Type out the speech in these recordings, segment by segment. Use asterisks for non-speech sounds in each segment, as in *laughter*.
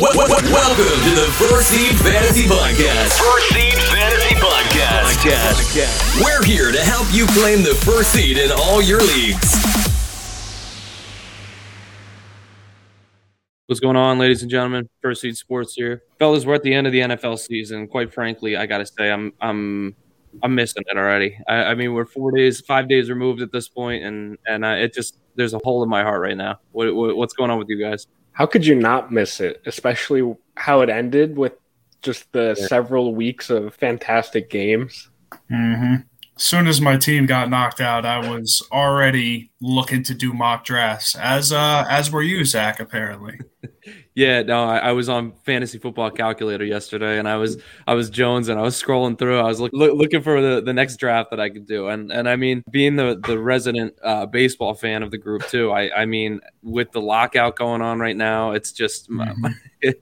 Welcome to the First Seed Fantasy Podcast. First Seed Fantasy Podcast. Podcast. We're here to help you claim the first seed in all your leagues. What's going on, ladies and gentlemen? First Seed Sports here, fellas. We're at the end of the NFL season. Quite frankly, I gotta say, I'm I'm I'm missing it already. I, I mean, we're four days, five days removed at this point, and and I, it just there's a hole in my heart right now. What, what, what's going on with you guys? How could you not miss it, especially how it ended with just the yeah. several weeks of fantastic games? Mm-hmm. As soon as my team got knocked out, I was already looking to do mock drafts, as uh, as were you, Zach. Apparently. *laughs* Yeah, no, I, I, was on Fantasy Football Calculator yesterday, and I was I was Jones, and I was scrolling through. I was look, look, looking for the, the next draft that I could do, and and I mean, being the the resident uh, baseball fan of the group too. I I mean, with the lockout going on right now, it's just mm-hmm. my, *laughs*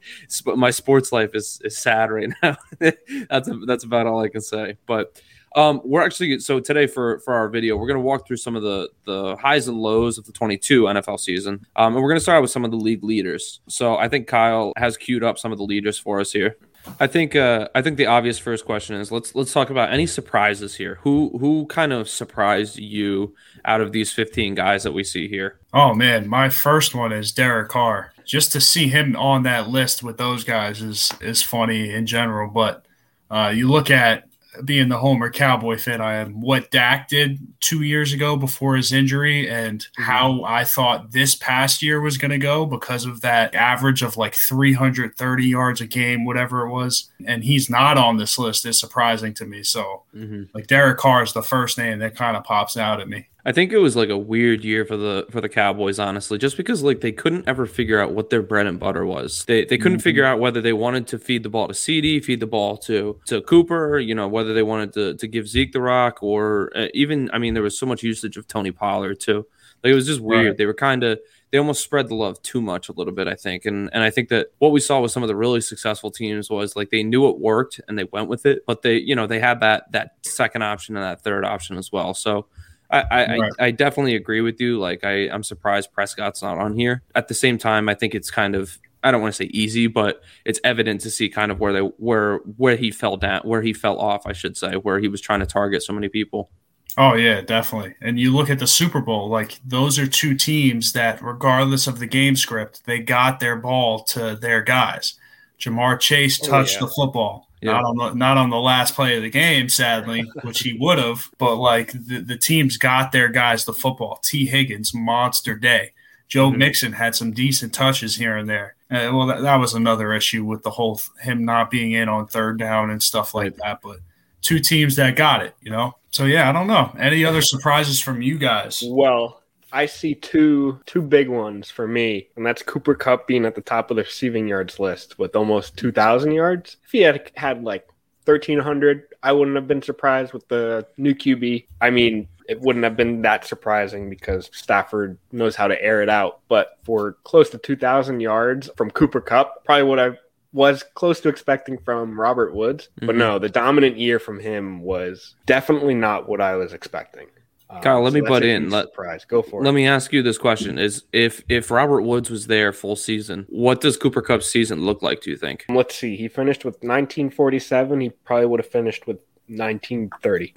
my, my sports life is is sad right now. *laughs* that's a, that's about all I can say, but. Um, we're actually so today for for our video, we're going to walk through some of the the highs and lows of the 22 NFL season, um, and we're going to start with some of the league leaders. So I think Kyle has queued up some of the leaders for us here. I think uh, I think the obvious first question is let's let's talk about any surprises here. Who who kind of surprised you out of these 15 guys that we see here? Oh man, my first one is Derek Carr. Just to see him on that list with those guys is is funny in general, but uh, you look at being the Homer Cowboy fan I am, what Dak did two years ago before his injury and mm-hmm. how I thought this past year was going to go because of that average of like 330 yards a game, whatever it was. And he's not on this list is surprising to me. So, mm-hmm. like Derek Carr is the first name that kind of pops out at me. I think it was like a weird year for the for the Cowboys, honestly, just because like they couldn't ever figure out what their bread and butter was. They they couldn't mm-hmm. figure out whether they wanted to feed the ball to CD, feed the ball to to Cooper, you know, whether they wanted to to give Zeke the rock or uh, even I mean there was so much usage of Tony Pollard too. Like it was just weird. Right. They were kind of they almost spread the love too much a little bit, I think. And and I think that what we saw with some of the really successful teams was like they knew it worked and they went with it, but they, you know, they had that that second option and that third option as well. So I, I, right. I, I, definitely agree with you. Like I, I'm surprised Prescott's not on here. At the same time, I think it's kind of I don't want to say easy, but it's evident to see kind of where they where where he fell down, where he fell off, I should say, where he was trying to target so many people. Oh yeah, definitely. And you look at the Super Bowl, like those are two teams that, regardless of the game script, they got their ball to their guys. Ja'Marr Chase oh, touched oh, yeah. the football. Yeah. Not on the not on the last play of the game, sadly, *laughs* which he would have. But like the, the teams got their guys the football. Tee Higgins, monster day. Joe mm-hmm. Mixon had some decent touches here and there. Uh, well, that, that, was another issue with the whole him not being in on third down and stuff like that. But two teams that got it, you know. So yeah, I don't know. Any other surprises from you guys? Well, I see two two big ones for me, and that's Cooper Kupp being at the top of the receiving yards list with almost two thousand yards. If he had had like thirteen hundred, I wouldn't have been surprised with the new QB. I mean, it wouldn't have been that surprising because Stafford knows how to air it out. But for close to two thousand yards from Cooper Kupp, probably what I was close to expecting from Robert Woods. But mm-hmm. no, the dominant year from him was definitely not what I was expecting. Um, Kyle, let so me butt in. Let, surprise. Go for let it. Let me ask you this question: Is if if Robert Woods was there full season, what does Cooper Kupp's season look like? Do you think? Let's see. He finished with 1947. He probably would have finished with 1930.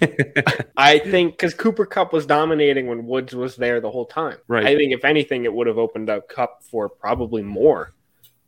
*laughs* I think because Cooper Kupp was dominating when Woods was there the whole time. Right. I think if anything, it would have opened up Kupp for probably more.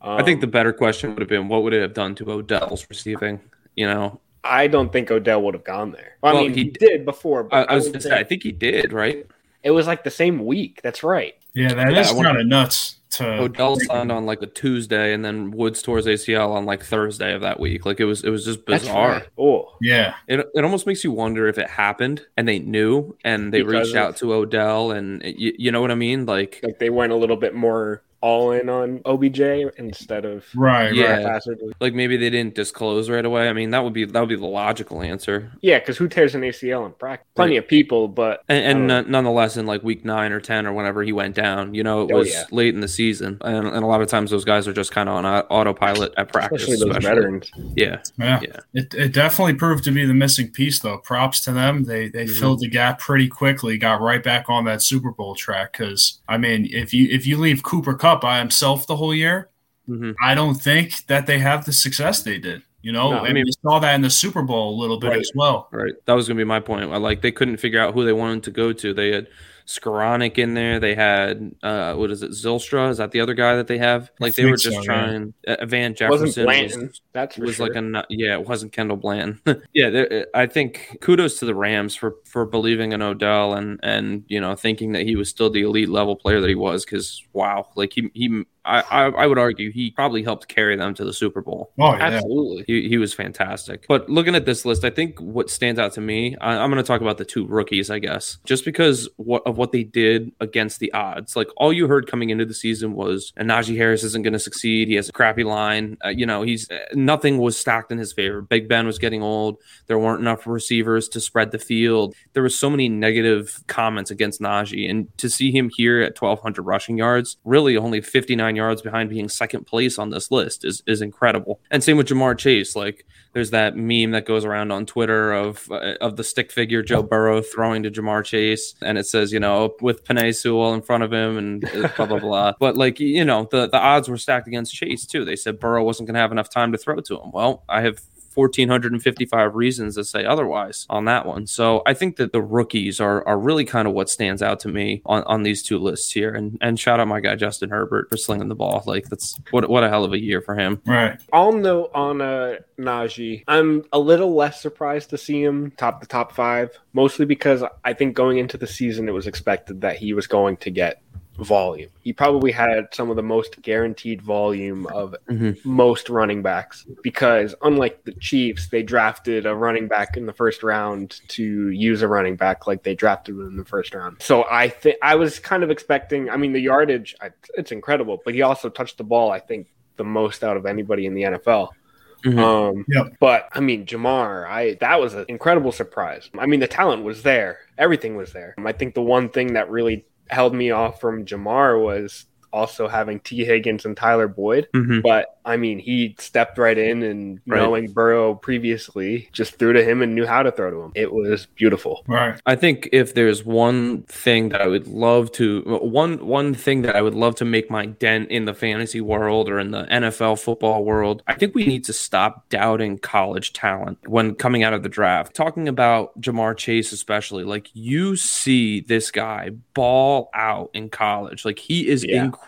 Um, I think the better question would have been, what would it have done to Odell's receiving? You know, I don't think Odell would have gone there. Well, well I mean, he, he, did before. But I, I was going to say, I think he did, right? It was like the same week. That's right. Yeah, that yeah, is kind of nuts. To Odell signed on like a Tuesday, and then Woods tore his ACL on like Thursday of that week. Like it was, it was just bizarre. Right. Oh, yeah. It, it almost makes you wonder if it happened and they knew and they because reached out to Odell, and you, you know what I mean? Like, like they went a little bit more all in on OBJ instead of right, yeah, right. like maybe they didn't disclose right away. I mean, that would be that would be the logical answer. Yeah, because who tears an ACL in practice? Plenty right. of people, but and, and nonetheless, in like week nine or ten or whenever he went down, you know, it oh, was yeah. late in the season, and, and, a lot of times those guys are just kind of on autopilot at practice. Especially those especially. veterans. Yeah, yeah, yeah. It, it definitely proved to be the missing piece, though. Props to them. They they mm-hmm. filled the gap pretty quickly, got right back on that Super Bowl track. Because I mean, if you if you leave Cooper Kupp by himself the whole year, mm-hmm. I don't think that they have the success they did. You know, no, I mean, we saw that in the Super Bowl a little bit right, as well. Right. That was going to be my point. Like they couldn't figure out who they wanted to go to. They had Skowronek in there. They had uh, what is it? Zylstra? is that the other guy that they have? Like they were just so, trying. Yeah. Uh, Van Jefferson was, That's was sure. like a yeah. It wasn't Kendall Bland. *laughs* yeah, I think kudos to the Rams for for believing in Odell and and you know thinking that he was still the elite level player that he was. Because wow, like he he I, I, I would argue he probably helped carry them to the Super Bowl. Oh, yeah. absolutely. He, he was fantastic. But looking at this list, I think what stands out to me, I, am going to talk about the two rookies, I guess, just because what, of what they did against the odds. Like all you heard coming into the season was Najee Harris isn't going to succeed. He has a crappy line. Uh, you know, he's uh, nothing was stacked in his favor. Big Ben was getting old. There weren't enough receivers to spread the field. There was so many negative comments against Najee, and to see him here at 1,200 rushing yards, really only 59 yards behind being second place on this list is is incredible. And same with Ja'Marr Chase. Like there's that meme that goes around on Twitter of uh, of the stick figure Joe Burrow throwing to Ja'Marr Chase, and it says you know with Penei Sewell in front of him and blah blah blah. *laughs* But like you know the the odds were stacked against Chase too. They said Burrow wasn't going to have enough time to throw to him. Well, I have 1,455 reasons to say otherwise on that one. So I think that the rookies are, are really kind of what stands out to me on, on these two lists here. And and shout out my guy Justin Herbert for slinging the ball. Like that's what what a hell of a year for him. Right. I'll note on uh, Najee. I'm a little less surprised to see him top the top five, mostly because I think going into the season it was expected that he was going to get volume. He probably had some of the most guaranteed volume of mm-hmm. most running backs because unlike the Chiefs, they drafted a running back in the first round to use a running back like they drafted in the first round. So I think I was kind of expecting, I mean the yardage it's incredible, but he also touched the ball I think the most out of anybody in the NFL. Mm-hmm. Um, yep. But I mean, Ja'Marr, I that was an incredible surprise. I mean, the talent was there, everything was there. I think the one thing that really held me off from Ja'Marr was also having Tee Higgins and Tyler Boyd. Mm-hmm. But I mean, he stepped right in and right. knowing Burrow previously, just threw to him and knew how to throw to him. It was beautiful. Right. I think if there's one thing that I would love to one one thing that I would love to make my dent in the fantasy world or in the NFL football world, I think we need to stop doubting college talent when coming out of the draft. Talking about Ja'Marr Chase especially, like you see this guy ball out in college. Like he is yeah. incredible.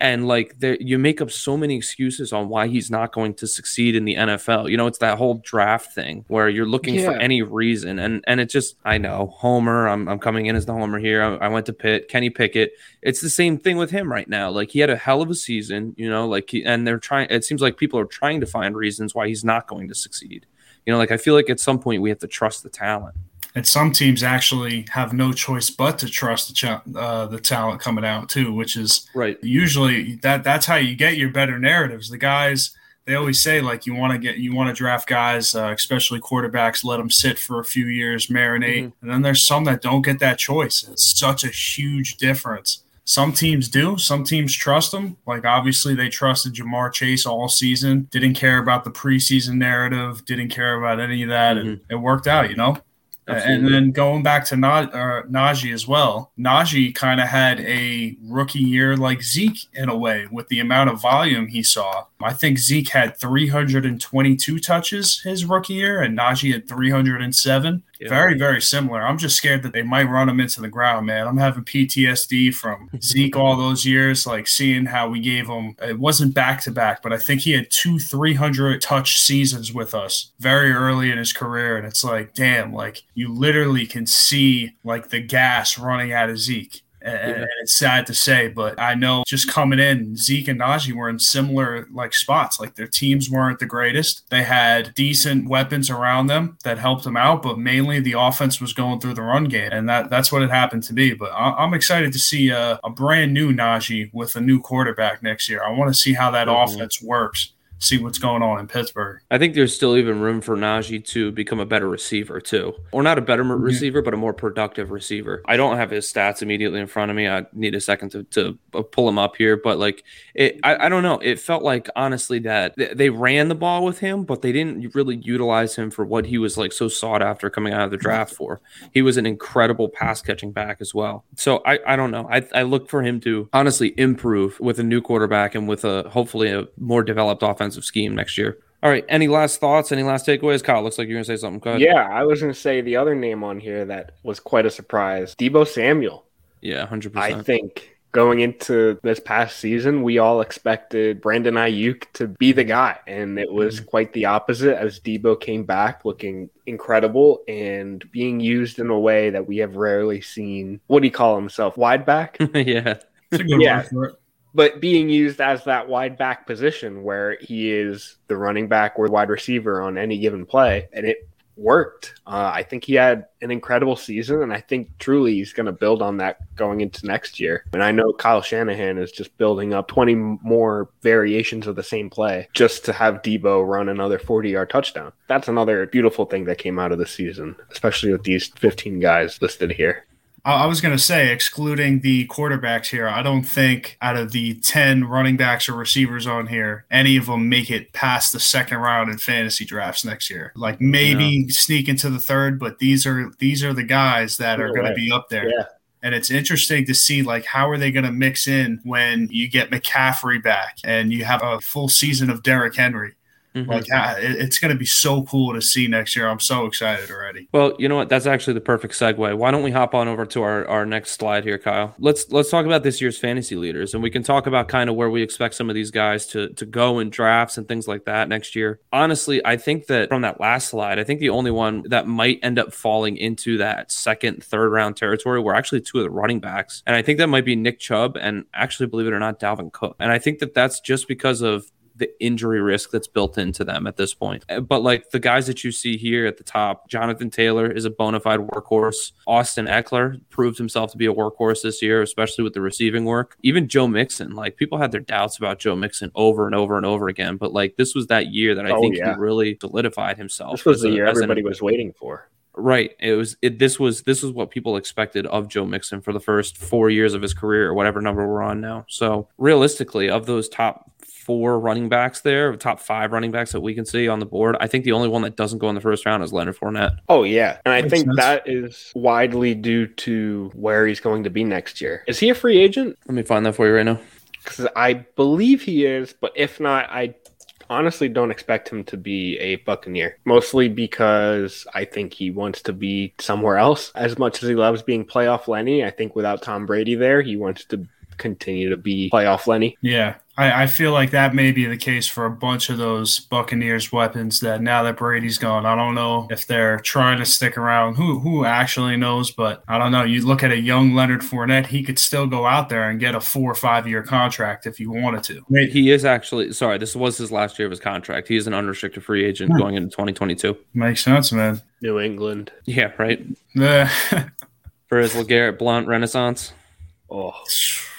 And like there you make up so many excuses on why he's not going to succeed in the NFL. You know, it's that whole draft thing where you're looking yeah. for any reason, and and it just I know Homer. I'm I'm coming in as the Homer here. I, I, went to Pitt. Kenny Pickett. It's the same thing with him right now. Like he had a hell of a season. You know, like he, and they're trying. It seems like people are trying to find reasons why he's not going to succeed. You know, like I feel like at some point we have to trust the talent and some teams actually have no choice but to trust the uh, the talent coming out too, which is right. Usually that that's how you get your better narratives. The guys they always say like you want to get you want to draft guys, uh, especially quarterbacks, let them sit for a few years, marinate, mm-hmm. and then there's some that don't get that choice. It's such a huge difference. Some teams do. Some teams trust them. Like obviously they trusted Ja'Marr Chase all season. Didn't care about the preseason narrative. Didn't care about any of that, mm-hmm. and it worked out. You know. Absolutely. And then going back to Na- uh, Najee as well, Najee kind of had a rookie year like Zeke in a way with the amount of volume he saw. I think Zeke had 322 touches his rookie year, and Najee had 307. Yeah. Very, very similar. I'm just scared that they might run him into the ground, man. I'm having PTSD from *laughs* Zeke all those years, like seeing how we gave him. It wasn't back to back, but I think he had two 300 touch seasons with us very early in his career, and it's like, damn, like you literally can see like the gas running out of Zeke and, yeah. it's sad to say, but I know just coming in, Zeke and Najee were in similar like spots. Like their teams weren't the greatest. They had decent weapons around them that helped them out, but mainly the offense was going through the run game, and that that's what it happened to be. But I, am excited to see a, a, brand new Najee with a new quarterback next year. I want to see how that mm-hmm. offense works see what's going on in Pittsburgh. I think there's still even room for Najee to become a better receiver too, or not a better mm-hmm. receiver, but a more productive receiver. I don't have his stats immediately in front of me. I need a second to, to uh, pull him up here, but like it, I, I don't know. It felt like honestly that they ran the ball with him, but they didn't really utilize him for what he was like so sought after coming out of the draft for. He was an incredible pass catching back as well. So I, I don't know. I, I look for him to honestly improve with a new quarterback and with a hopefully a more developed offensive scheme next year. All right. Any last thoughts? Any last takeaways? Kyle, looks like you're gonna say something. Go ahead. Yeah, I was gonna say the other name on here that was quite a surprise, Deebo Samuel. Yeah, hundred percent. I think going into this past season, we all expected Brandon Aiyuk to be the guy, and it was mm-hmm. quite the opposite as Deebo came back looking incredible and being used in a way that we have rarely seen. What do you call himself? Wide back? *laughs* yeah. yeah but being used as that wide back position where he is the running back or wide receiver on any given play, and it worked. Uh, I think he had an incredible season, and I think truly he's going to build on that going into next year. And I know Kyle Shanahan is just building up 20 more variations of the same play just to have Deebo run another 40 yard touchdown. That's another beautiful thing that came out of the season, especially with these 15 guys listed here. I was going to say, excluding the quarterbacks here, I don't think out of the 10 running backs or receivers on here, any of them make it past the second round in fantasy drafts next year. Like maybe no. sneak into the third, but these are these are the guys that are going to be up there. Yeah. And it's interesting to see like how are they going to mix in when you get McCaffrey back and you have a full season of Derrick Henry. Mm-hmm. Like it's going to be so cool to see next year. I'm so excited already. Well, you know what? That's actually the perfect segue. Why don't we hop on over to our, our next slide here, Kyle? Let's let's talk about this year's fantasy leaders, and we can talk about kind of where we expect some of these guys to to go in drafts and things like that next year. Honestly, I think that from that last slide, I think the only one that might end up falling into that second, third round territory were actually two of the running backs, and I think that might be Nick Chubb and actually, believe it or not, Dalvin Cook. And I think that that's just because of the injury risk that's built into them at this point. Uh, but like the guys that you see here at the top, Jonathan Taylor is a bona fide workhorse. Austin Ekeler proved himself to be a workhorse this year, especially with the receiving work. Even Joe Mixon, like people had their doubts about Joe Mixon over and over and over again, but like this was that year that I oh, think yeah. he really solidified himself. This was the a, year everybody an, was waiting for. Right. It was it this was this was what people expected of Joe Mixon for the first 4 years of his career or whatever number we're on now. So, realistically, of those top four running backs there, top five running backs that we can see on the board. I think the only one that doesn't go in the first round is Leonard Fournette. Oh yeah, and I Makes think sense. that is widely due to where he's going to be next year. Is he a free agent? Let me find that for you right now. Because I believe he is, but if not, I honestly don't expect him to be a Buccaneer, mostly because I think he wants to be somewhere else. As much as he loves being playoff Lenny, I think without Tom Brady there, he wants to continue to be playoff Lenny. Yeah, I, I, feel like that may be the case for a bunch of those Buccaneers weapons that now that Brady's gone, I don't know if they're trying to stick around. Who who actually knows? But I don't know. You look at a young Leonard Fournette, he could still go out there and get a four or five year contract if he wanted to. He is actually sorry, this was his last year of his contract. He is an unrestricted free agent hmm. going into 2022. Makes sense, man. New England. Yeah, right. *laughs* for his LeGarrette Blunt renaissance. Oh. *sighs* *sighs* *sighs* *laughs*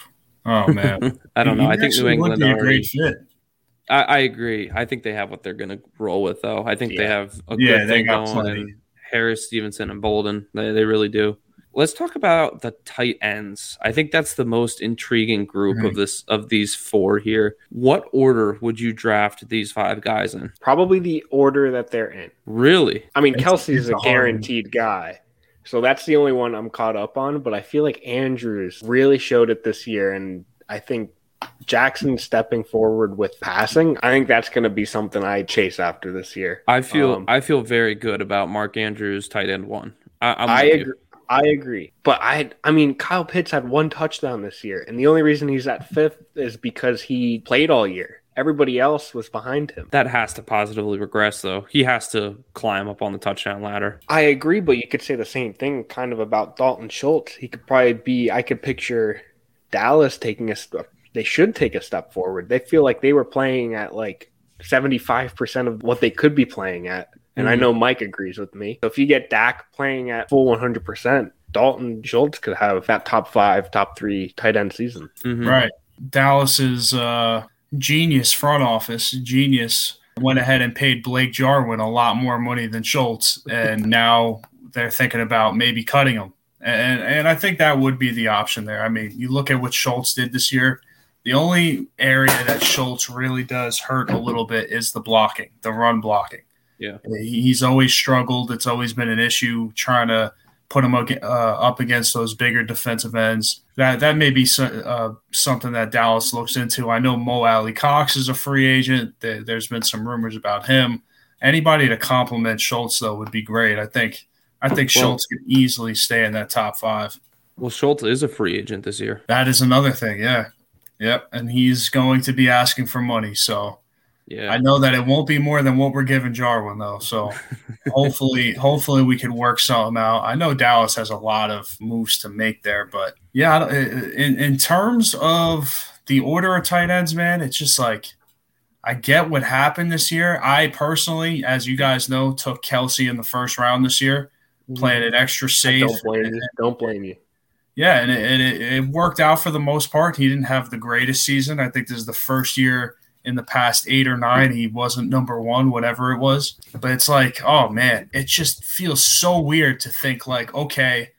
Oh *laughs* man, I don't know. I think New England are a great fit. I, I, agree. I think they have what they're going to roll with, though. I think yeah. they have a yeah, good thing going. Plenty. And Harris, Stevenson, and Bolden, they, they really do. Let's talk about the tight ends. I think that's the most intriguing group of this of these four here. What order would you draft these five guys in? Probably the order that they're in. Really? I mean, Kelce's a guaranteed guy. So that's the only one I'm caught up on. But I feel like Andrews really showed it this year. And I think Jackson stepping forward with passing, I think that's going to be something I chase after this year. I feel um, I feel very good about Mark Andrews, tight end one. I, I agree. I agree. But I I mean Kyle Pitts had one touchdown this year and the only reason he's at 5th is because he played all year. Everybody else was behind him. That has to positively regress, though. He has to climb up on the touchdown ladder. I agree, but you could say the same thing kind of about Dalton Schultz. He could probably be, I could picture Dallas taking a step. They should take a step forward. They feel like they were playing at like 75% of what they could be playing at. And mm-hmm. I know Mike agrees with me. So if you get Dak playing at full 100%, Dalton Schultz could have that top five, top three tight end season. Mm-hmm. Right. Dallas is uh, genius front office, genius went ahead and paid Blake Jarwin a lot more money than Schultz, and *laughs* now they're thinking about maybe cutting him. And and I think that would be the option there. I mean, you look at what Schultz did this year. The only area that Schultz really does hurt a little bit is the blocking, the run blocking. Yeah, he's always struggled. It's always been an issue trying to put him uh, up against those bigger defensive ends. That that may be so, uh, something that Dallas looks into. I know Mo Alie-Cox is a free agent. There's been some rumors about him. Anybody to complement Schultz though would be great. I think I think well, Schultz could easily stay in that top five. Well, Schultz is a free agent this year. That is another thing. Yeah, yep, and he's going to be asking for money. So yeah. I know that it won't be more than what we're giving Jarwin though. So *laughs* hopefully hopefully we can work something out. I know Dallas has a lot of moves to make there, but yeah, in in terms of the order of tight ends, man, it's just like I get what happened this year. I personally, as you guys know, took Kelce in the first round this year, mm-hmm. playing it extra safe. I don't blame you. Don't blame you. Yeah, and, it, and it, it worked out for the most part. He didn't have the greatest season. I think this is the first year in the past eight or nine, he wasn't number one, whatever it was. But it's like, oh man, it just feels so weird to think like, okay,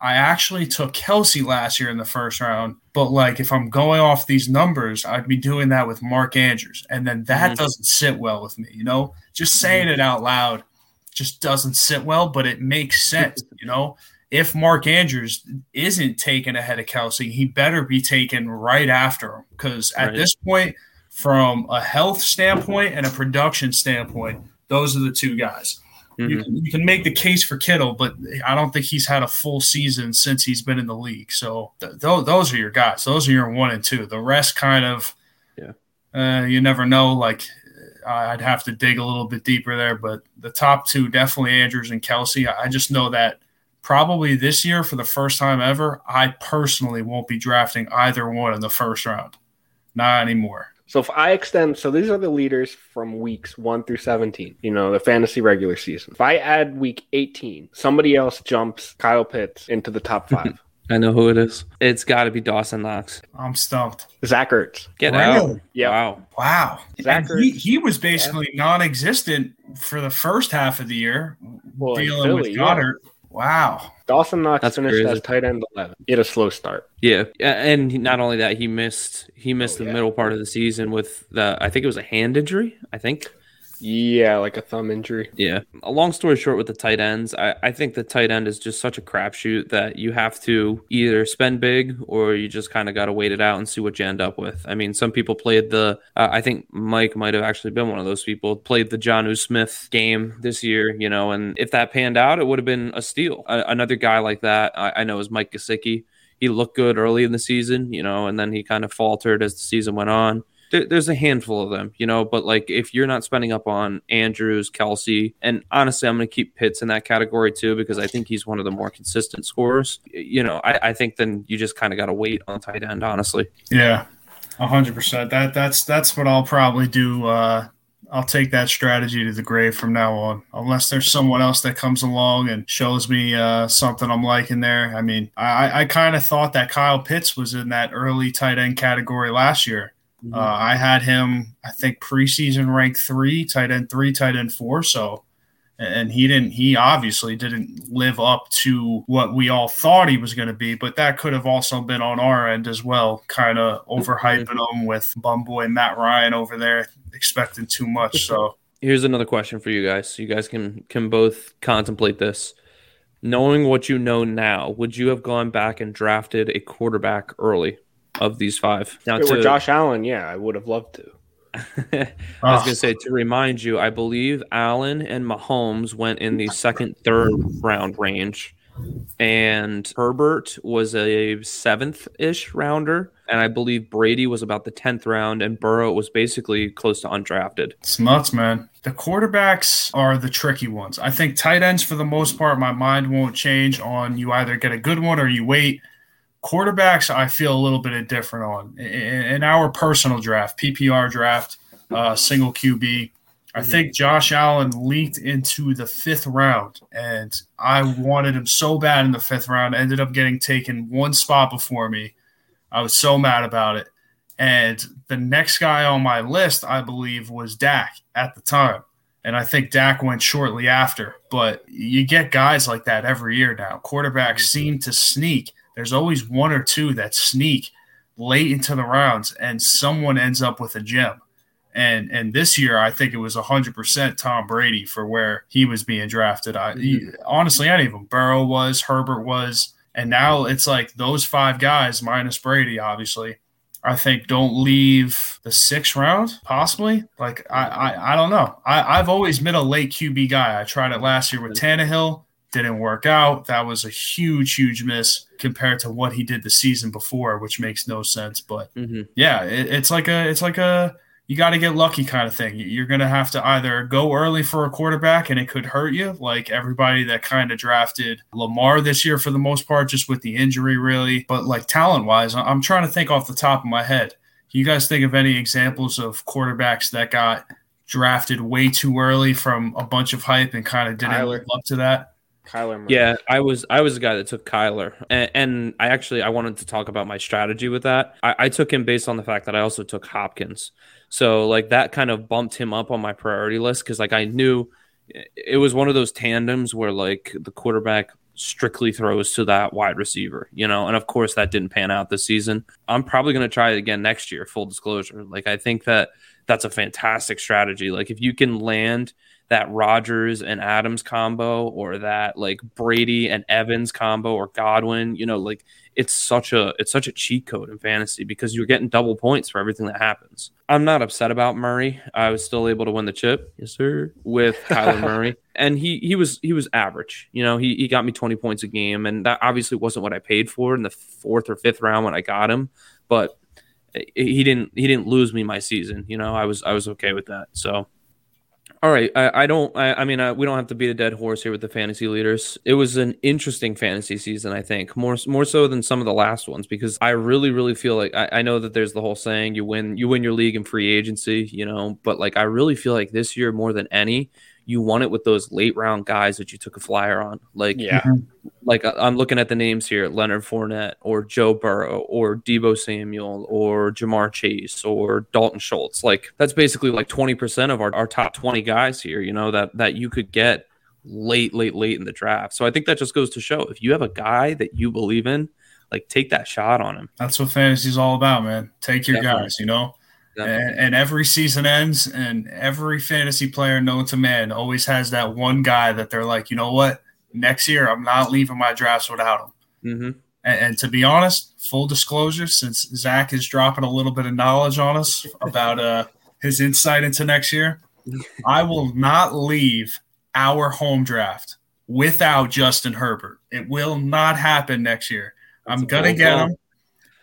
I actually took Kelce last year in the first round, but like if I'm going off these numbers, I'd be doing that with Mark Andrews. And then that mm-hmm. doesn't sit well with me, you know? Just saying it out loud just doesn't sit well, but it makes sense, *laughs* you know? If Mark Andrews isn't taken ahead of Kelce, he better be taken right after him. Because at right. this point, from a health standpoint and a production standpoint, those are the two guys. Mm-hmm. You, can, you, can, make the case for Kittle, but I don't think he's had a full season since he's been in the league. So th- th- those are your guys. Those are your one and two. The rest kind of, yeah, uh, you never know. Like I'd have to dig a little bit deeper there, but the top two definitely Andrews and Kelce. I just know that probably this year for the first time ever, I personally won't be drafting either one in the first round. Not anymore. So if I extend, so these are the leaders from weeks one through 17, you know, the fantasy regular season. If I add week 18, somebody else jumps Kyle Pitts into the top five. *laughs* I know who it is. It's got to be Dawson Knox. I'm stumped. Zach Ertz. Get really? out. Yeah. Wow. Wow. Zach Ertz. He, he was basically yeah. non existent for the first half of the year, well, dealing Philly, with Goedert. Yeah. Wow. Dawson Knox That's finished crazy. as tight end eleven. He had a slow start. Yeah, and not only that, he missed he missed oh, the yeah. middle part of the season with the I think it was a hand injury. I think yeah, like a thumb injury. Yeah. A long story short with the tight ends, I, I think the tight end is just such a crapshoot that you have to either spend big or you just kind of got to wait it out and see what you end up with. I mean, some people played the, uh, I think Mike might have actually been one of those people, played the Jonnu Smith game this year, you know, and if that panned out, it would have been a steal. another guy like that, I, I know, is Mike Gesicki. He looked good early in the season, you know, and then he kind of faltered as the season went on there, there's a handful of them, you know, but like if you're not spending up on Andrews, Kelce, and honestly, I'm going to keep Pitts in that category too because I think he's one of the more consistent scorers. You know, I, I think then you just kind of got to wait on tight end, honestly. Yeah, hundred percent. That that's that's what I'll probably do. Uh, I'll take that strategy to the grave from now on, unless there's someone else that comes along and shows me uh, something I'm liking there. I mean, I, I kind of thought that Kyle Pitts was in that early tight end category last year. Mm-hmm. Uh, I had him, I think, preseason rank three, tight end three, tight end four. So, and he didn't, he obviously didn't live up to what we all thought he was going to be, but that could have also been on our end as well, kind of overhyping mm-hmm. him with bumboy Matt Ryan over there, expecting too much. So, *laughs* here's another question for you guys. You guys can can both contemplate this. Knowing what you know now, would you have gone back and drafted a quarterback early? Of these five. Now, to, Josh Allen, yeah, I would have loved to. *laughs* I was going to say to remind you, I believe Allen and Mahomes went in the second, third round range, and Herbert was a seventh ish rounder, and I believe Brady was about the tenth round, and Burrow was basically close to undrafted. It's nuts, man. The quarterbacks are the tricky ones. I think tight ends, for the most part, my mind won't change on you either get a good one or you wait quarterbacks I feel a little bit different on. In, our personal draft, PPR draft, uh, single QB, I mm-hmm. think Josh Allen leaked into the fifth round, and I wanted him so bad in the fifth round. Ended up getting taken one spot before me. I was so mad about it. And the next guy on my list, I believe, was Dak at the time. And I think Dak went shortly after. But you get guys like that every year now. Quarterbacks seem to sneak. There's always one or two that sneak late into the rounds, and someone ends up with a gem. And and this year, I think it was 100% Tom Brady for where he was being drafted. I mm-hmm. honestly, any of them. Burrow was, Herbert was, and now it's like those five guys minus Brady, obviously. I think don't leave the sixth round, possibly. Like I, I, I don't know. I, I've always been a late QB guy. I tried it last year with Tannehill, didn't work out. That was a huge, huge miss compared to what he did the season before, which makes no sense. But mm-hmm. yeah, it, it's like a, it's like a you got to get lucky kind of thing. You're going to have to either go early for a quarterback and it could hurt you, like everybody that kind of drafted Lamar this year for the most part, just with the injury, really. But like talent wise, I'm trying to think off the top of my head. Can you guys think of any examples of quarterbacks that got drafted way too early from a bunch of hype and kind of didn't live up to that? Kyler. Murray. Yeah, I was I was a guy that took Kyler, and, and, I actually I wanted to talk about my strategy with that. I, I, took him based on the fact that I also took Hopkins. So like that kind of bumped him up on my priority list because like I knew it was one of those tandems where like the quarterback strictly throws to that wide receiver, you know, and of course that didn't pan out this season. I'm probably going to try it again next year, full disclosure. Like I think that that's a fantastic strategy. Like if you can land that Rodgers and Adams combo or that like Brady and Evans combo or Godwin, you know, like it's such a it's such a cheat code in fantasy because you're getting double points for everything that happens. I'm not upset about Murray. I was still able to win the chip, yes sir, with Kyler *laughs* Murray, and he he was he was average. You know, he he got me 20 points a game, and that obviously wasn't what I paid for in the fourth or fifth round when I got him, but he didn't he didn't lose me my season. You know, I was I was okay with that. So all right, I, I don't. I, I mean, I, we don't have to beat a dead horse here with the fantasy leaders. It was an interesting fantasy season, I think, more more so than some of the last ones because I really, really feel like I, I know that there's the whole saying you win you win your league in free agency, you know, but like I really feel like this year more than any, you won it with those late round guys that you took a flyer on. Like, yeah, mm-hmm. like uh, I'm looking at the names here: Leonard Fournette, or Joe Burrow, or Deebo Samuel, or Ja'Marr Chase, or Dalton Schultz. Like, that's basically like 20% of our, our top 20 guys here. You know that that you could get late, late, late in the draft. So I think that just goes to show if you have a guy that you believe in, like take that shot on him. That's what fantasy is all about, man. Take your Definitely. guys. You know. And, and, every season ends, and every fantasy player known to man always has that one guy that they're like, you know what? Next year, I'm not leaving my drafts without him. Mm-hmm. And, and, to be honest, full disclosure, since Zach is dropping a little bit of knowledge on us about uh, his insight into next year, *laughs* I will not leave our home draft without Justin Herbert. It will not happen next year. That's I'm gonna get him.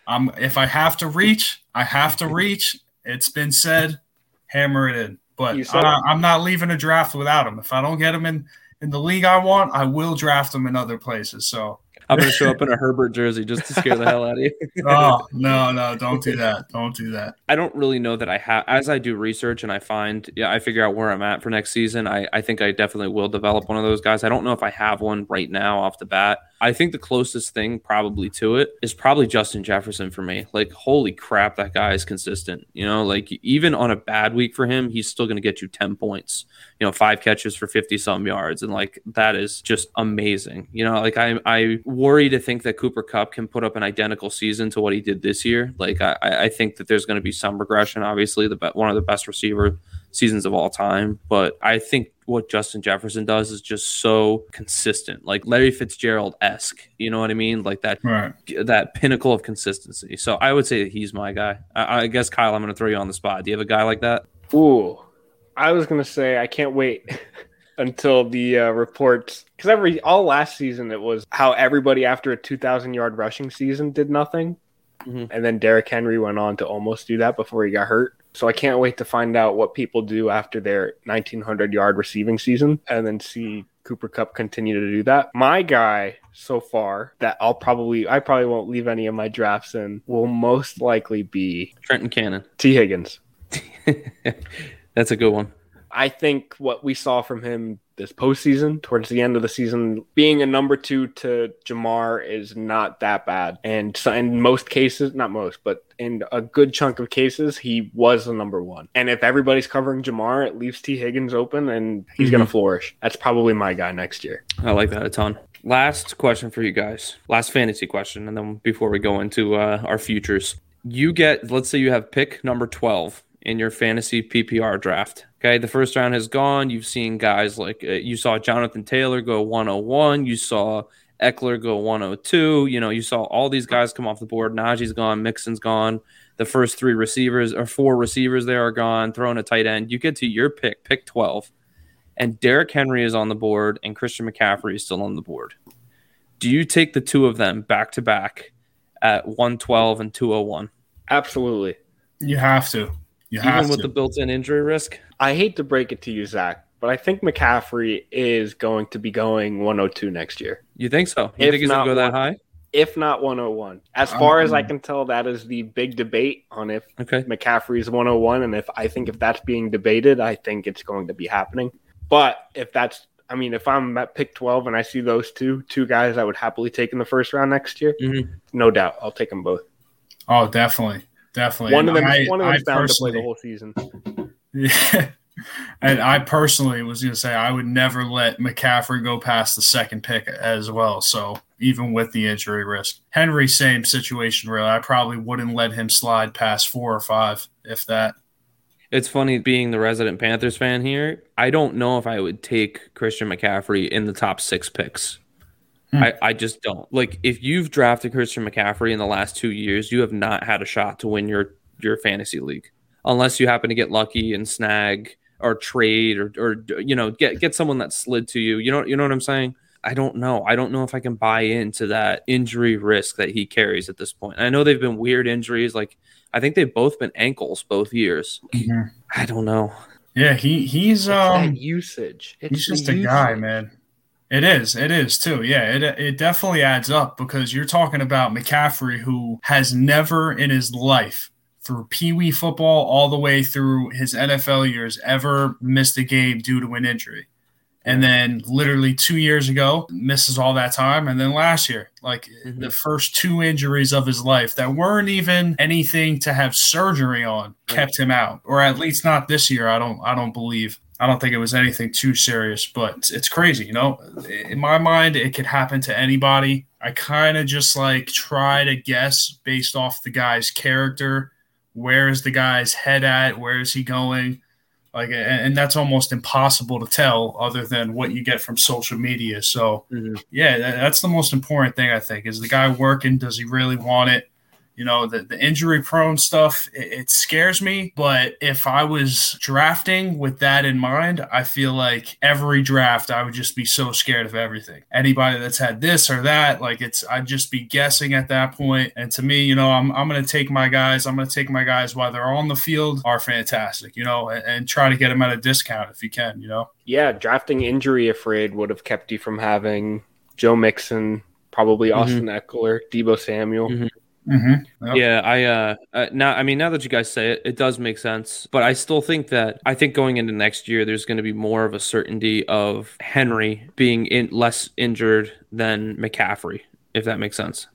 I'm if I have to reach, I have to reach, it's been said, hammer it in. But I, I'm not leaving a draft without him. If I don't get him in in the league I want, I will draft him in other places. So I'm gonna show up in a Herbert jersey just to scare the hell out of you. *laughs* oh no, no, don't do that. Don't do that. I don't really know that I have as I do research and I find yeah, I figure out where I'm at for next season. I, I think I definitely will develop one of those guys. I don't know if I have one right now off the bat. I think the closest thing probably to it is probably Justin Jefferson for me. Like, holy crap, that guy is consistent. You know, like even on a bad week for him, he's still going to get you 10 points, you know, five catches for 50 some yards. And like, that is just amazing. You know, like I, I worry to think that Cooper Kupp can put up an identical season to what he did this year. Like, I, I think that there's going to be some regression. Obviously, the one of the best receiver seasons of all time. But I think what Justin Jefferson does is just so consistent, like Larry Fitzgerald esque. You know what I mean? Like that right. that pinnacle of consistency. So I would say he's my guy. I, I guess Kyle, I'm going to throw you on the spot. Do you have a guy like that? Ooh, I was going to say I can't wait. *laughs* until the uh, reports because every all last season it was how everybody after a 2000 yard rushing season did nothing mm-hmm. and then Derrick Henry went on to almost do that before he got hurt so I can't wait to find out what people do after their 1900 yard receiving season and then see Cooper Kupp continue to do that. My guy so far that I'll probably I probably won't leave any of my drafts in will most likely be Trenton Cannon. Tee Higgins. *laughs* That's a good one. I think what we saw from him this postseason. Towards the end of the season, being a number two to Ja'Marr is not that bad. And so in most cases, not most, but in a good chunk of cases, he was the number one. And if everybody's covering Ja'Marr, it leaves Tee Higgins open and he's Mm-hmm. going to flourish. That's probably my guy next year. I like that a ton. Last question for you guys. Last fantasy question, and then before we go into uh, our futures, you get. Let's say you have pick number twelve in your fantasy PPR draft. Okay, the first round has gone. You've seen guys like uh, you saw Jonathan Taylor go 101. You saw Ekeler go 102. You know, you saw all these guys come off the board. Najee's gone. Mixon's gone. The first three receivers or four receivers there are gone. Throwing a tight end. You get to your pick, pick 12 and Derrick Henry is on the board and Christian McCaffrey is still on the board. Do you take the two of them back to back at 112 and 201, Absolutely. You have to. You have even with to. the built in injury risk? I hate to break it to you, Zach, but I think McCaffrey is going to be going 102 next year. You think so? You If think he's going not to go that high? if not 101. As far as I Um, can tell, that is the big debate on if Okay. McCaffrey's 101. And if I think if that's being debated, I think it's going to be happening. But if that's, I mean, if I'm at pick 12 and I see those two, two guys I would happily take in the first round next year, Mhm. no doubt, I'll take them both. oh, definitely. Definitely. One of them, I- one of I them's bound to play the whole season. Yeah. *laughs* And I personally was going to say I would never let McCaffrey go past the second pick as well. So even with the injury risk, Henry, same situation, really. I probably wouldn't let him slide past four or five, if that. It's funny being the resident Panthers fan here. I don't know if I would take Christian McCaffrey in the top six picks. Hmm. I, I just don't. Like if you've drafted Christian McCaffrey in the last two years, you have not had a shot to win your your fantasy league. Unless you happen to get lucky and snag or trade or or you know, get get someone that slid to you. You know you know what I'm saying? I don't know. I don't know if I can buy into that injury risk that he carries at this point. I know they've been weird injuries. Like I think they've both been ankles both years. I don't know. Yeah, he he's It's um that usage. It's he's the just a guy, man. It is. It is too. Yeah, it it definitely adds up because you're talking about McCaffrey who has never in his life through Pee Wee football all the way through his NFL years ever missed a game due to an injury. And then literally two years ago, misses all that time. And then last year, like Mhm. the first two injuries of his life that weren't even anything to have surgery on kept him out. Or at least not this year. I don't I don't believe. I don't think it was anything too serious, but it's, crazy, you know. In my mind, it could happen to anybody. I kind of just like try to guess based off the guy's character. Where is the guy's head at? Where is he going? Like, and, that's almost impossible to tell, other than what you get from social media. So, Mhm. yeah, that, that's the most important thing I think. Is the guy working? Does he really want it? You know, the, the injury prone stuff, it, it scares me. But if I was drafting with that in mind, I feel like every draft I would just be so scared of everything. Anybody that's had this or that, like it's, I'd just be guessing at that point. And to me, you know, I'm, I'm going to take my guys, I'm going to take my guys while they're on the field are fantastic, you know, and, and try to get them at a discount if you can, you know. Yeah, drafting injury afraid would have kept you from having Joe Mixon, probably Mhm. Austin Ekeler, Deebo Samuel. Mhm. Mm-hmm. Yep. Yeah, I uh, uh now I mean now that you guys say it, it does make sense. But I still think that I think going into next year, there's going to be more of a certainty of Henry being in less injured than McCaffrey, if that makes sense.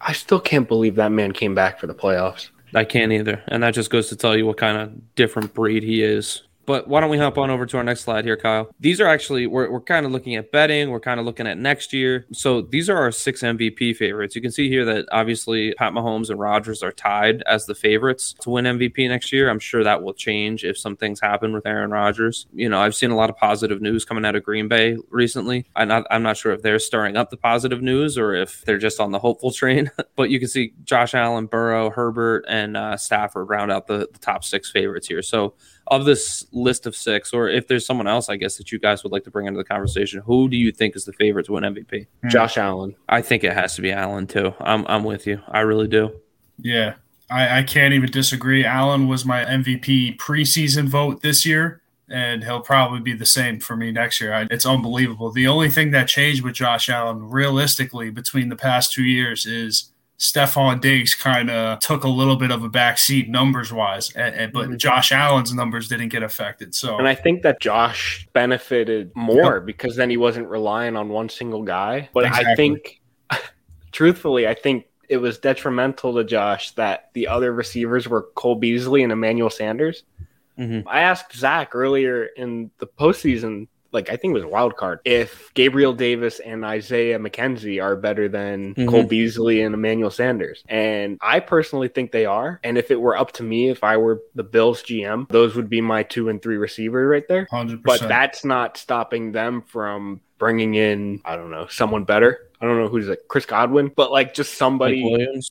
I still can't believe that man came back for the playoffs. I can't either, and that just goes to tell you what kind of different breed he is. But why don't we hop on over to our next slide here, Kyle? These are actually we're we're kind of looking at betting. We're kind of looking at next year. So these are our six MVP favorites. You can see here that obviously Pat Mahomes and Rodgers are tied as the favorites to win MVP next year. I'm sure that will change if some things happen with Aaron Rodgers. You know, I've seen a lot of positive news coming out of Green Bay recently. I'm not I'm not sure if they're stirring up the positive news or if they're just on the hopeful train. *laughs* but you can see Josh Allen, Burrow, Herbert, and uh, Stafford round out the, the top six favorites here. So of this list of six, or if there's someone else, I guess that you guys would like to bring into the conversation, who do you think is the favorite to win MVP? Hmm. Josh Allen. I think it has to be Allen too. I'm I'm with you. I really do. Yeah, I, I can't even disagree. Allen was my MVP preseason vote this year, and he'll probably be the same for me next year. I, it's unbelievable. The only thing that changed with Josh Allen, realistically, between the past two years is Stefon Diggs kind of took a little bit of a backseat numbers wise, and, and, but mm-hmm. Josh Allen's numbers didn't get affected. So, and I think that Josh benefited more yep. because then he wasn't relying on one single guy. But exactly. I think, *laughs* truthfully, I think it was detrimental to Josh that the other receivers were Cole Beasley and Emmanuel Sanders. Mm-hmm. I asked Zach earlier in the postseason like I think it was a wild card. If Gabriel Davis and Isaiah McKenzie are better than mm-hmm. Cole Beasley and Emmanuel Sanders. And I personally think they are. And if it were up to me, if I were the Bills GM, those would be my two and three receiver right there. 100%. But that's not stopping them from bringing in, I don't know, someone better. I don't know who's like Chris Godwin, but like just somebody. Williams.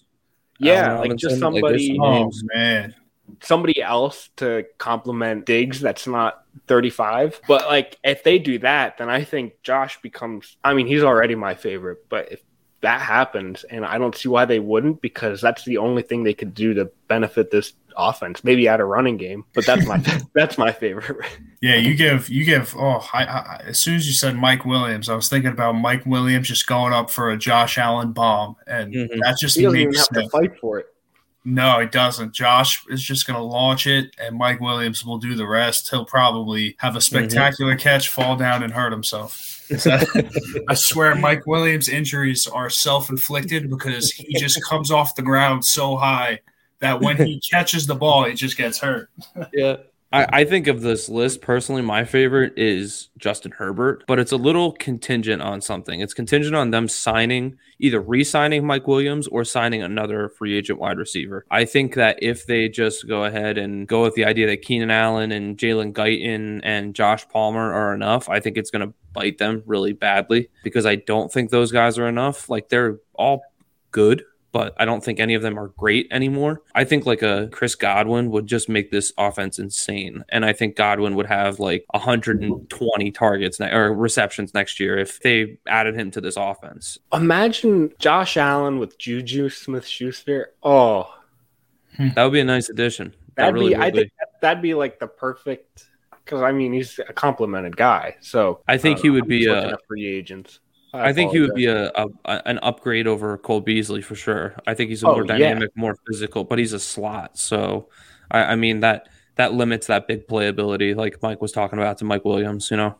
Yeah, like just somebody. Like oh man, somebody else to complement Diggs that's not 35. But like if they do that, then I think Josh becomes I mean, he's already my favorite, but if that happens and I don't see why they wouldn't because that's the only thing they could do to benefit this offense. Maybe add a running game, but that's my *laughs* that's my favorite. Yeah, you give you give. Oh, I, I, as soon as you said Mike Williams, I was thinking about Mike Williams just going up for a Josh Allen bomb, and mm-hmm. that just he doesn't even have to fight for it. No, he doesn't. Josh is just going to launch it, and Mike Williams will do the rest. He'll probably have a spectacular mm-hmm. catch, fall down, and hurt himself. *laughs* I swear, Mike Williams' injuries are self inflicted because he just comes off the ground so high that when he *laughs* catches the ball, he just gets hurt. yeah. I, I think of this list personally, my favorite is Justin Herbert, but it's a little contingent on something. It's contingent on them signing either re-signing Mike Williams or signing another free agent wide receiver. I think that if they just go ahead and go with the idea that Keenan Allen and Jalen Guyton and Josh Palmer are enough, I think it's going to bite them really badly because I don't think those guys are enough. Like they're all good, but I don't think any of them are great anymore. I think like a Chris Godwin would just make this offense insane. And I think Godwin would have like 120 targets ne- or receptions next year if they added him to this offense. Imagine Josh Allen with Juju Smith Schuster. Oh, that would be a nice addition. That that'd really be, I be. think that'd be like the perfect because I mean he's a complimented guy. So I think uh, he would I'm be a free agent. I, I think he would be a, a, an upgrade over Cole Beasley for sure. I think he's a oh, more dynamic, yeah. more physical, but he's a slot. So I, I, mean that that limits that big playability, like Mike was talking about to Mike Williams. You know,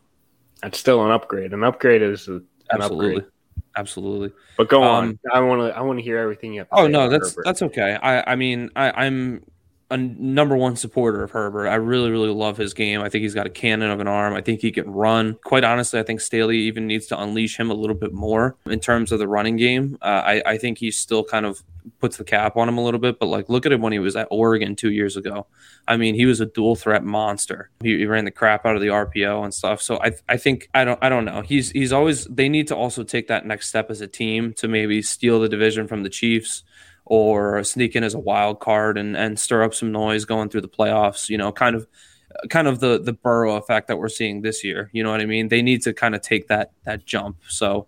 that's still an upgrade. An upgrade is an absolutely, upgrade. absolutely. But go um, on. I want to. I want to hear everything you have. oh no, that's Herbert. that's okay. I I mean I, I'm a number one supporter of Herbert. I really, really love his game. I think he's got a cannon of an arm. I think he can run. Quite honestly, I think Staley even needs to unleash him a little bit more in terms of the running game. Uh, I, I think he still kind of puts the cap on him a little bit, but like look at him when he was at Oregon two years ago. I mean, he was a dual threat monster. He, he ran the crap out of the RPO and stuff. So I, I think I don't, I don't know. He's, he's always. They need to also take that next step as a team to maybe steal the division from the Chiefs or sneak in as a wild card and, and stir up some noise going through the playoffs, you know, kind of kind of the the Burrow effect that we're seeing this year. You know what I mean? They need to kind of take that that jump. So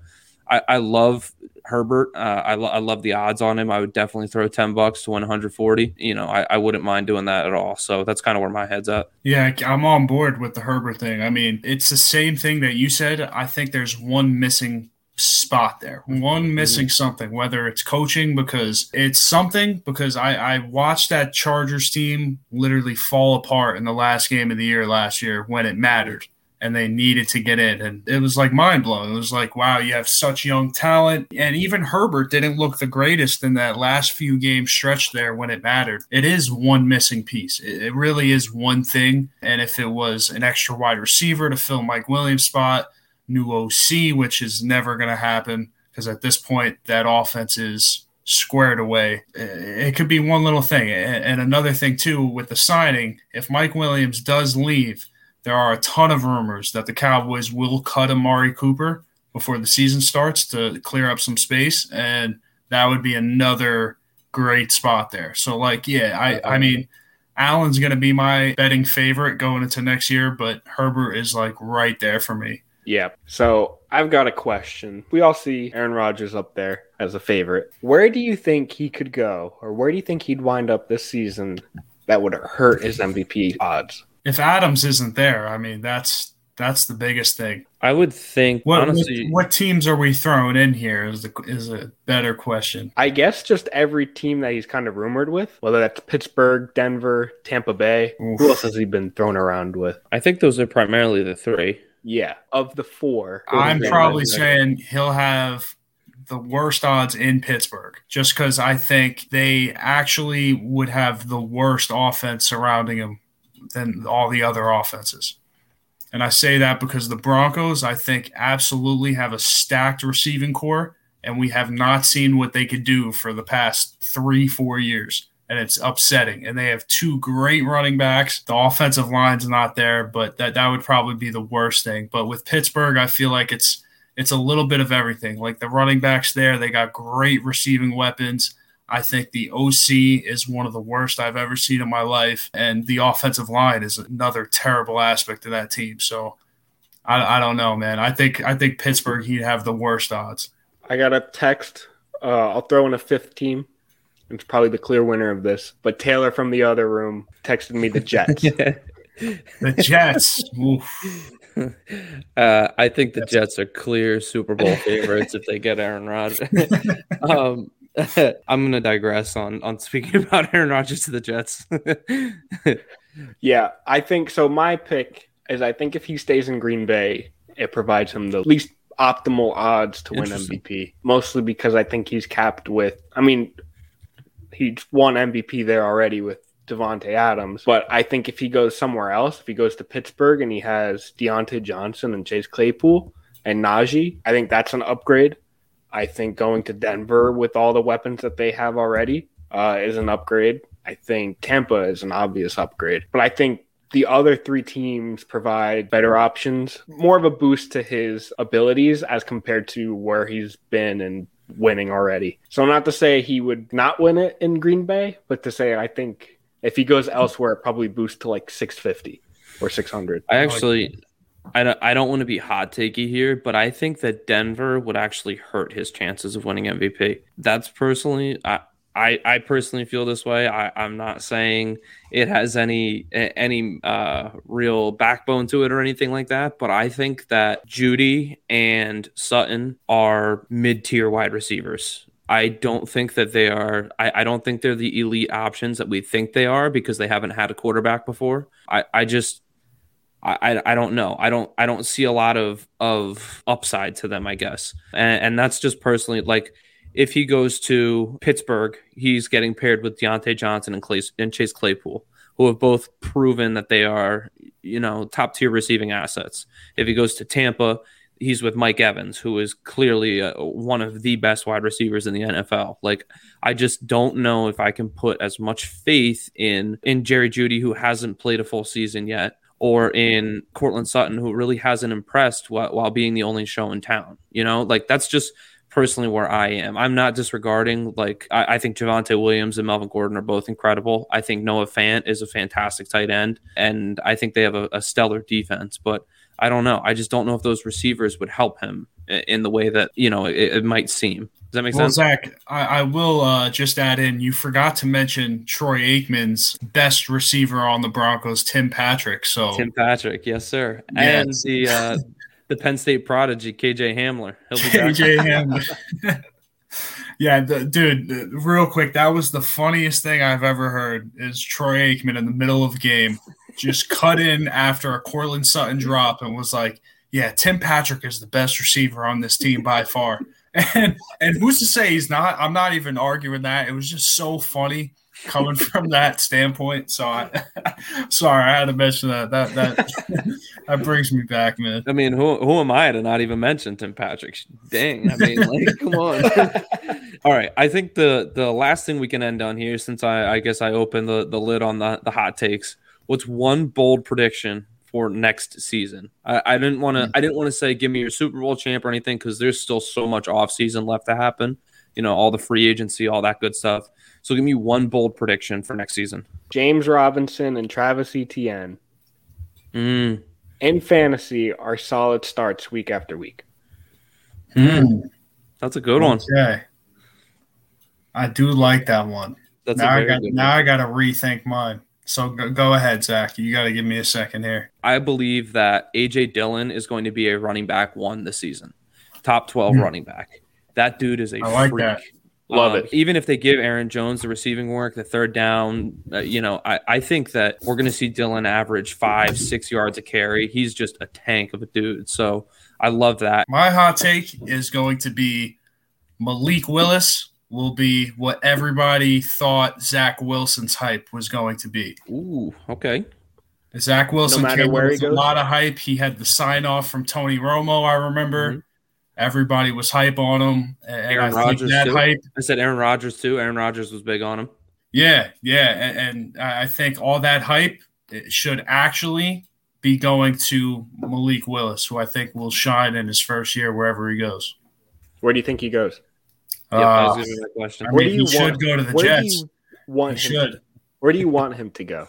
I, I love Herbert. Uh, I, lo- I love the odds on him. I would definitely throw 10 bucks to win 140. You know, I, I wouldn't mind doing that at all. So that's kind of where my head's at. Yeah, I'm on board with the Herbert thing. I mean, it's the same thing that you said. I think there's one missing spot there. One mm-hmm. missing something, whether it's coaching because it's something because I, I watched that Chargers team literally fall apart in the last game of the year last year when it mattered and they needed to get in. And it was like mind blowing. It was like, wow, you have such young talent. And even Herbert didn't look the greatest in that last few games stretch there when it mattered. It is one missing piece. It, really is one thing. And if it was an extra wide receiver to fill Mike Williams' spot, new OC, which is never going to happen because at this point that offense is squared away. It could be one little thing. And another thing, too, with the signing, if Mike Williams does leave, there are a ton of rumors that the Cowboys will cut Amari Cooper before the season starts to clear up some space. And that would be another great spot there. So, like, yeah, I, I uh-huh. mean, Allen's going to be my betting favorite going into next year, but Herbert is like right there for me. Yeah. So I've got a question. We all see Aaron Rodgers up there as a favorite. Where do you think he could go, or where do you think he'd wind up this season that would hurt his MVP odds? If Adams isn't there, I mean that's that's the biggest thing. I would think What, honestly. what, what teams are we throwing in here? Is the is a better question. I guess just every team that he's kind of rumored with, whether that's Pittsburgh, Denver, Tampa Bay. Oof. Who else has he been thrown around with? I think those are primarily the three. Yeah, of the four. I'm probably saying he'll have the worst odds in Pittsburgh, just because I think they actually would have the worst offense surrounding him than all the other offenses. And I say that because the Broncos, I think, absolutely have a stacked receiving core, and we have not seen what they could do for the past three, four years. And it's upsetting. And they have two great running backs. The offensive line's not there, but that, that would probably be the worst thing. But with Pittsburgh, I feel like it's it's a little bit of everything. Like the running backs there, they got great receiving weapons. I think the OC is one of the worst I've ever seen in my life, and the offensive line is another terrible aspect of that team. So I, I don't know, man. I think I think Pittsburgh he'd have the worst odds. I got a text. Uh, I'll throw in a fifth team. It's probably the clear winner of this. But Taylor from the other room texted me the *laughs* Jets. The Jets, oof. *laughs* uh, I think the Jets are clear Super Bowl *laughs* favorites if they get Aaron Rodgers. um, I'm going to digress on on speaking about Aaron Rodgers to the Jets. yeah, I think so. My pick is I think if he stays in Green Bay, it provides him the least optimal odds to win MVP. Mostly because I think he's capped with. I mean, he's won MVP there already with Davante Adams, but I think if he goes somewhere else, if he goes to Pittsburgh and he has Diontae Johnson and Chase Claypool and Najee, I think that's an upgrade. I think going to Denver with all the weapons that they have already uh, is an upgrade. I think Tampa is an obvious upgrade, but I think the other three teams provide better options, more of a boost to his abilities as compared to where he's been and winning already. So not to say he would not win it in Green Bay, but to say I think if he goes elsewhere, it probably boosts to like 650 or 600. I actually, I don't, I don't want to be hot takey here, but I think that Denver would actually hurt his chances of winning MVP. That's personally, I, I, I personally feel this way. I, I'm not saying it has any any uh, real backbone to it or anything like that, but I think that Jeudy and Sutton are mid tier wide receivers. I don't think that they are. I, I don't think they're the elite options that we think they are because they haven't had a quarterback before. I, I just I, I I don't know. I don't I don't see a lot of of upside to them, I guess. And, and that's just personally like if he goes to Pittsburgh, he's getting paired with Diontae Johnson and Clay and Chase Claypool, who have both proven that they are, you know, top tier receiving assets. If he goes to Tampa, he's with Mike Evans, who is clearly uh, one of the best wide receivers in the NFL. Like, I just don't know if I can put as much faith in in Jerry Jeudy, who hasn't played a full season yet, or in Courtland Sutton, who really hasn't impressed while, while being the only show in town. You know, like that's just personally where I am. I'm not disregarding like I, I think Javonte Williams and Melvin Gordon are both incredible. I think Noah Fant is a fantastic tight end, and I think they have a, a stellar defense. But I don't know. I just don't know if those receivers would help him in the way that you know it, it might seem. Does that make Well, sense? Zach, I, I will uh, just add in. You forgot to mention Troy Aikman's best receiver on the Broncos, Tim Patrick. So Tim Patrick, yes, sir, Yes. and the uh, *laughs* the Penn State prodigy KJ Hamler. He'll be back. KJ Hamler. *laughs* yeah, the, dude. the- real quick, that was the funniest thing I've ever heard. Is Troy Aikman in the middle of a game just *laughs* cut in after a Courtland Sutton drop and was like, "Yeah, Tim Patrick is the best receiver on this team by far." *laughs* And and who's to say he's not? I'm not even arguing that. It was just so funny coming from that standpoint. So I, *laughs* sorry, I had to mention that. That that *laughs* that brings me back, man. I mean, who who am I to not even mention Tim Patrick? Dang, I mean, like, *laughs* come on. All right, I think the the last thing we can end on here, since I I guess I opened the the lid on the the hot takes. What's one bold prediction for next season? I, I didn't want to hmm. I didn't want to say give me your Super Bowl champ or anything because there's still so much off season left to happen. You know, all the free agency, all that good stuff. So give me one bold prediction for next season. James Robinson and Travis Etienne Mm, in fantasy are solid starts week after week. that's a good one. Okay. I do like that one. That's now a I very got now one. I got to rethink mine. So go, go ahead, Zach. You got to give me a second here. I believe that AJ Dillon is going to be a running back one this season, top 12 Hmm. running back. That dude is a I like freak. that. Love Um, it. Even if they give Aaron Jones the receiving work, the third down, uh, you know, I, I think that we're going to see Dillon average five, six yards a carry. He's just a tank of a dude. So I love that. My hot take is going to be Malik Willis will be what everybody thought Zach Wilson's hype was going to be. Ooh, okay. Zach Wilson matter came where with he a lot of hype. He had the sign off from Tony Romo. I remember Mhm. Everybody was hype on him, and Aaron I Rodgers, that too. hype. I said Aaron Rodgers too. Aaron Rodgers was big on him. Yeah, yeah, and, and I I think all that hype should actually be going to Malik Willis, who I think will shine in his first year wherever he goes. Where do you think he goes? Uh, was gonna be my question. I Where do you he should go to the Where Jets. do you want He him? should. To, where do you want him to go?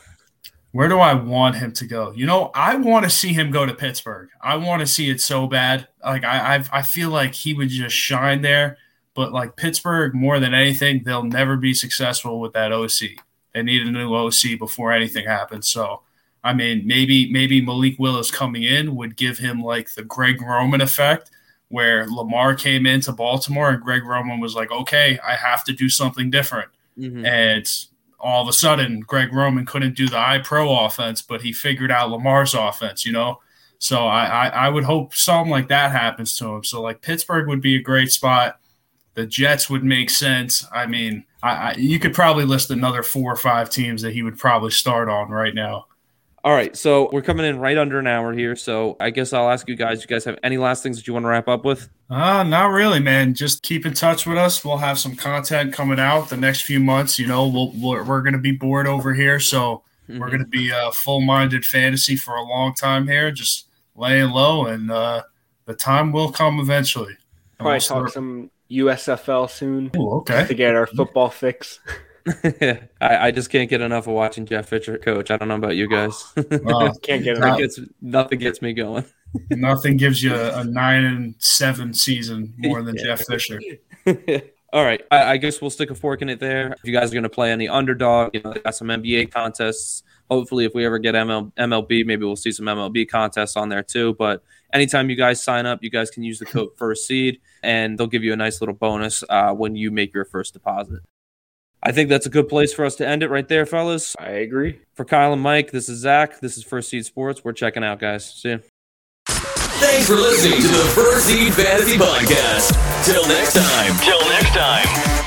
Where do I want him to go? You know, I want to see him go to Pittsburgh. I want to see it so bad. Like I, I've, I feel like he would just shine there. But like Pittsburgh, more than anything, they'll never be successful with that OC. They need a new OC before anything happens. So, I mean, maybe maybe Malik Willis coming in would give him like the Greg Roman effect, where Lamar came into Baltimore and Greg Roman was like, "Okay, I have to do something different." Mhm. and all of a sudden Greg Roman couldn't do the I Pro offense, but he figured out Lamar's offense, you know. So I, I I would hope something like that happens to him. So like Pittsburgh would be a great spot. The Jets would make sense. I mean, I, I you could probably list another four or five teams that he would probably start on right now. All right, so we're coming in right under an hour here. So I guess I'll ask you guys. You guys have any last things that you want to wrap up with? Uh, not really, man. Just keep in touch with us. We'll have some content coming out the next few months. You know, we'll, we're, we're going to be bored over here, so We're going to be uh, full minded fantasy for a long time here, just laying low, and uh, the time will come eventually. Probably we'll talk start- some USFL soon Ooh, okay. to get our football fix. *laughs* *laughs* I, I just can't get enough of watching Jeff Fisher coach. I don't know about you guys. *laughs* Well, *laughs* Can't get That enough. gets, nothing gets me going. nothing gives you a, a nine and seven season more than Jeff Fisher. All right. I, I guess we'll stick a fork in it there. If you guys are going to play any underdog, you know, they got some NBA contests. Hopefully, if we ever get ML, MLB, maybe we'll see some MLB contests on there too. But anytime you guys sign up, you guys can use the code First Seed, and they'll give you a nice little bonus uh, when you make your first deposit. I think that's a good place for us to end it right there, fellas. I agree. For Kyle and Mike, this is Zach. This is First Seed Sports. We're checking out, guys. See ya. Thanks for listening to the First Seed Fantasy Podcast. Till next time. Till next time.